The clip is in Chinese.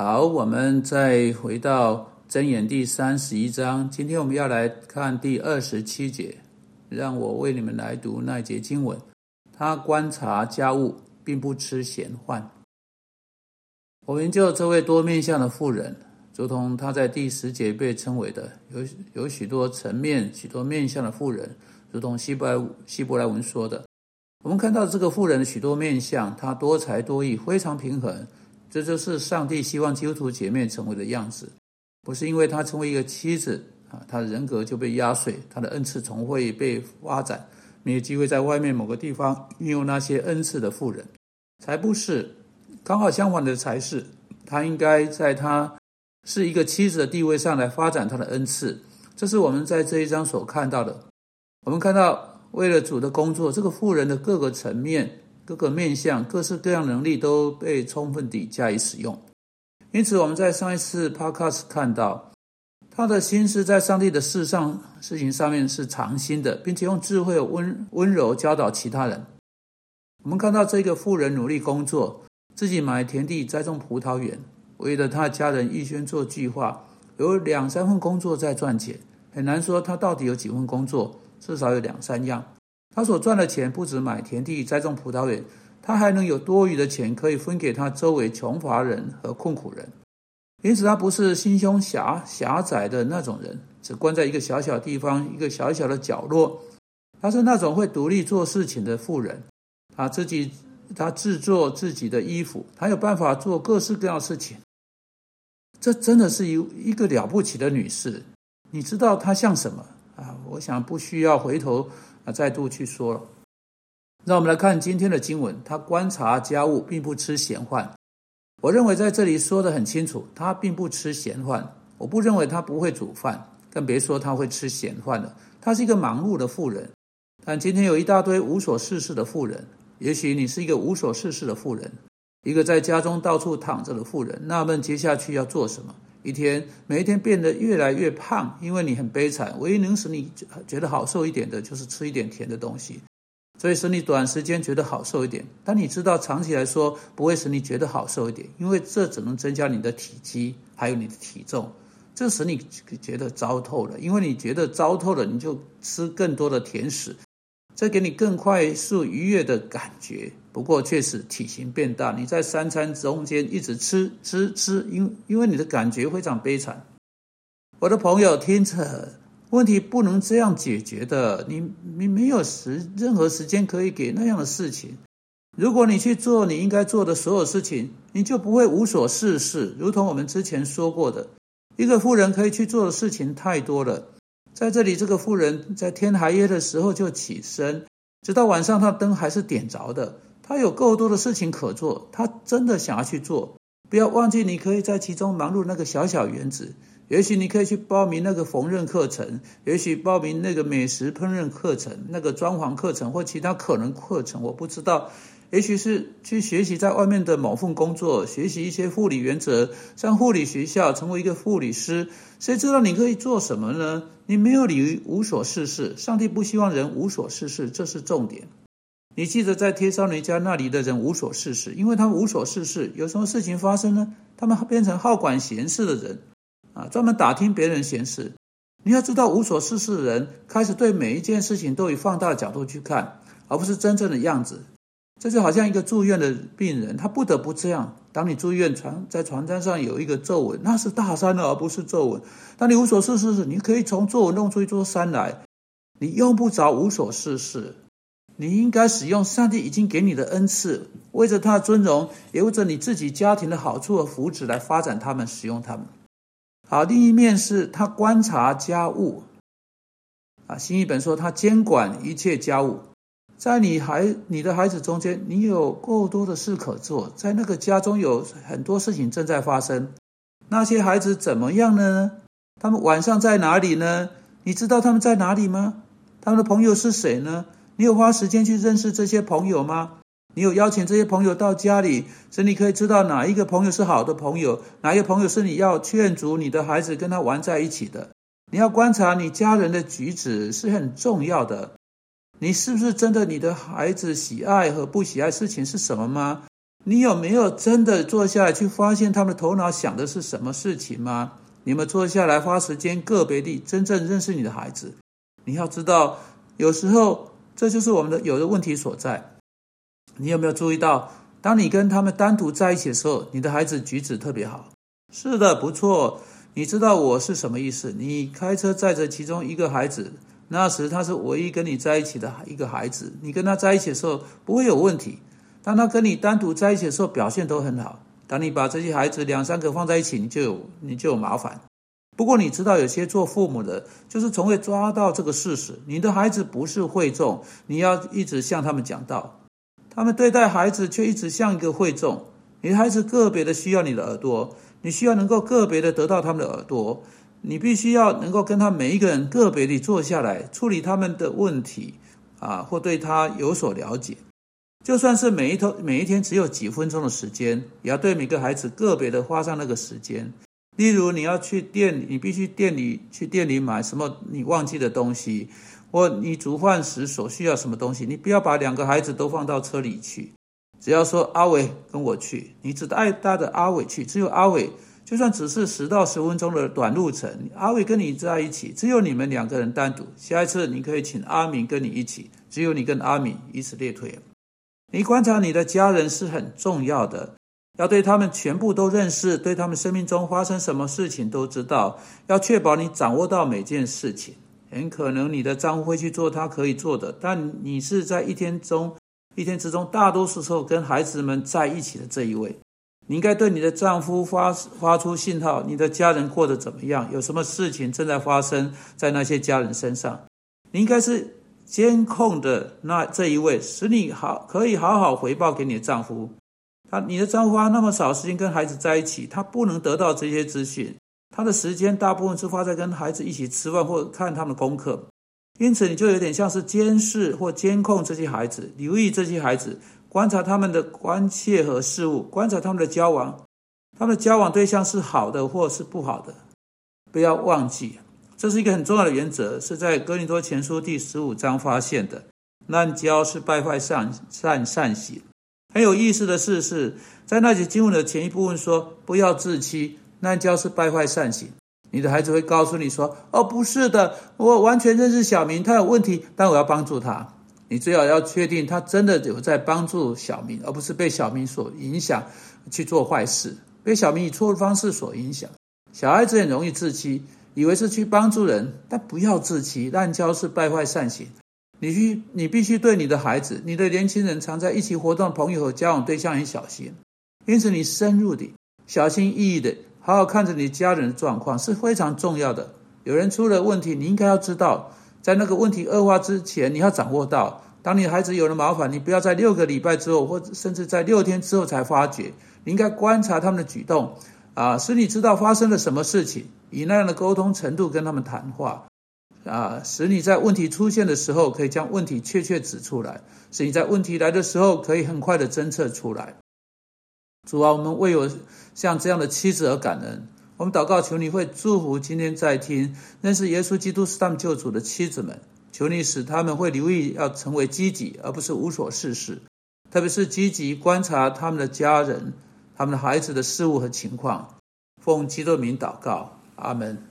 好，我们再回到箴言第三十一章，今天我们要来看第二十七节。让我为你们来读那一节经文。他观察家务，并不吃闲饭。我们就这位多面相的妇人，如同他在第十节被称为的，有有许多层面、许多面相的妇人，如同希伯来希伯来文说的。我们看到这个妇人的许多面相，她多才多艺，非常平衡。这就是上帝希望基督徒姐妹成为的样子，不是因为她成为一个妻子啊，她的人格就被压碎，她的恩赐从会被发展，没有机会在外面某个地方运用那些恩赐的妇人，才不是。刚好相反的才是，她应该在她是一个妻子的地位上来发展她的恩赐。这是我们在这一章所看到的。我们看到为了主的工作，这个妇人的各个层面。各个面向、各式各样能力都被充分地加以使用，因此我们在上一次 podcast 看到，他的心思在上帝的事上、事情上面是常心的，并且用智慧、温温柔教导其他人。我们看到这个富人努力工作，自己买田地、栽种葡萄园，为了他家人预先做计划，有两三份工作在赚钱。很难说他到底有几份工作，至少有两三样。他所赚的钱不止买田地、栽种葡萄园，他还能有多余的钱可以分给他周围穷乏人和困苦人。因此，他不是心胸狭狭窄的那种人，只关在一个小小地方、一个小小的角落。他是那种会独立做事情的富人。他自己，他制作自己的衣服，他有办法做各式各样的事情。这真的是一一个了不起的女士。你知道她像什么啊？我想不需要回头。再度去说了，让我们来看今天的经文。他观察家务，并不吃闲饭。我认为在这里说的很清楚，他并不吃闲饭。我不认为他不会煮饭，更别说他会吃闲饭了。他是一个忙碌的妇人。但今天有一大堆无所事事的妇人。也许你是一个无所事事的妇人，一个在家中到处躺着的妇人。纳闷接下去要做什么？一天，每一天变得越来越胖，因为你很悲惨。唯一能使你觉得好受一点的，就是吃一点甜的东西，所以使你短时间觉得好受一点。但你知道，长期来说不会使你觉得好受一点，因为这只能增加你的体积，还有你的体重，这使你觉得糟透了。因为你觉得糟透了，你就吃更多的甜食。这给你更快速愉悦的感觉，不过确实体型变大。你在三餐中间一直吃吃吃，因因为你的感觉非常悲惨。我的朋友，听着，问题不能这样解决的。你你没有时任何时间可以给那样的事情。如果你去做你应该做的所有事情，你就不会无所事事。如同我们之前说过的，一个富人可以去做的事情太多了。在这里，这个富人在天还黑的时候就起身，直到晚上，他灯还是点着的。他有够多的事情可做，他真的想要去做。不要忘记，你可以在其中忙碌那个小小园子。也许你可以去报名那个缝纫课程，也许报名那个美食烹饪课程、那个装潢课程或其他可能课程，我不知道。也许是去学习在外面的某份工作，学习一些护理原则，上护理学校，成为一个护理师。谁知道你可以做什么呢？你没有理由无所事事。上帝不希望人无所事事，这是重点。你记得在贴少尼家那里的人无所事事，因为他们无所事事，有什么事情发生呢？他们变成好管闲事的人，啊，专门打听别人闲事。你要知道，无所事事的人开始对每一件事情都以放大角度去看，而不是真正的样子。这就好像一个住院的病人，他不得不这样。当你住院床在床单上有一个皱纹，那是大山而不是皱纹。当你无所事事时，你可以从皱纹弄出一座山来。你用不着无所事事，你应该使用上帝已经给你的恩赐，为着他的尊荣，也为着你自己家庭的好处和福祉来发展他们，使用他们。好，另一面是他观察家务。啊，新一本说他监管一切家务。在你孩你的孩子中间，你有够多的事可做。在那个家中有很多事情正在发生。那些孩子怎么样呢？他们晚上在哪里呢？你知道他们在哪里吗？他们的朋友是谁呢？你有花时间去认识这些朋友吗？你有邀请这些朋友到家里，所以你可以知道哪一个朋友是好的朋友，哪一个朋友是你要劝阻你的孩子跟他玩在一起的。你要观察你家人的举止是很重要的。你是不是真的？你的孩子喜爱和不喜爱事情是什么吗？你有没有真的坐下来去发现他们的头脑想的是什么事情吗？你们坐下来花时间个别地真正认识你的孩子。你要知道，有时候这就是我们的有的问题所在。你有没有注意到，当你跟他们单独在一起的时候，你的孩子举止特别好？是的，不错。你知道我是什么意思？你开车载着其中一个孩子，那时他是唯一跟你在一起的一个孩子。你跟他在一起的时候不会有问题。当他跟你单独在一起的时候，表现都很好。当你把这些孩子两三个放在一起，你就有你就有麻烦。不过你知道，有些做父母的，就是从未抓到这个事实：你的孩子不是会众，你要一直向他们讲道。他们对待孩子却一直像一个会众。你的孩子个别的需要你的耳朵，你需要能够个别的得到他们的耳朵。你必须要能够跟他每一个人个别地坐下来处理他们的问题啊，或对他有所了解。就算是每一头每一天只有几分钟的时间，也要对每个孩子个别的花上那个时间。例如，你要去店，你必须店里去店里买什么你忘记的东西，或你煮饭时所需要什么东西，你不要把两个孩子都放到车里去，只要说阿伟跟我去，你只带带着阿伟去，只有阿伟，就算只是十到十分钟的短路程，阿伟跟你在一起，只有你们两个人单独。下一次你可以请阿敏跟你一起，只有你跟阿敏以此类推。你观察你的家人是很重要的，要对他们全部都认识，对他们生命中发生什么事情都知道，要确保你掌握到每件事情。很可能你的丈夫会去做他可以做的，但你是在一天中一天之中，大多数时候跟孩子们在一起的这一位。你应该对你的丈夫发发出信号，你的家人过得怎么样？有什么事情正在发生在那些家人身上？你应该是。监控的那这一位，使你好可以好好回报给你的丈夫。他你的丈夫花那么少时间跟孩子在一起，他不能得到这些资讯。他的时间大部分是花在跟孩子一起吃饭或看他们的功课。因此，你就有点像是监视或监控这些孩子，留意这些孩子，观察他们的关切和事物，观察他们的交往。他们的交往对象是好的或是不好的，不要忘记。这是一个很重要的原则，是在哥林多前书第十五章发现的。滥交是败坏善善善行。很有意思的事是，在那节经文的前一部分说：“不要自欺，滥交是败坏善行。”你的孩子会告诉你说：“哦，不是的，我完全认识小明，他有问题，但我要帮助他。”你最好要确定他真的有在帮助小明，而不是被小明所影响去做坏事，被小明以错误方式所影响。小孩子很容易自欺。以为是去帮助人，但不要自欺，滥交是败坏善行。你需你必须对你的孩子、你的年轻人常在一起活动朋友和交往对象很小心。因此，你深入的、小心翼翼的，好好看着你家人的状况是非常重要的。有人出了问题，你应该要知道，在那个问题恶化之前，你要掌握到，当你孩子有了麻烦，你不要在六个礼拜之后，或甚至在六天之后才发觉。你应该观察他们的举动。啊，使你知道发生了什么事情，以那样的沟通程度跟他们谈话，啊，使你在问题出现的时候可以将问题确切指出来，使你在问题来的时候可以很快的侦测出来。主啊，我们为有像这样的妻子而感恩。我们祷告，求你会祝福今天在听认识耶稣基督是他们救主的妻子们，求你使他们会留意要成为积极，而不是无所事事，特别是积极观察他们的家人。他们的孩子的事物和情况，奉基督名祷告，阿门。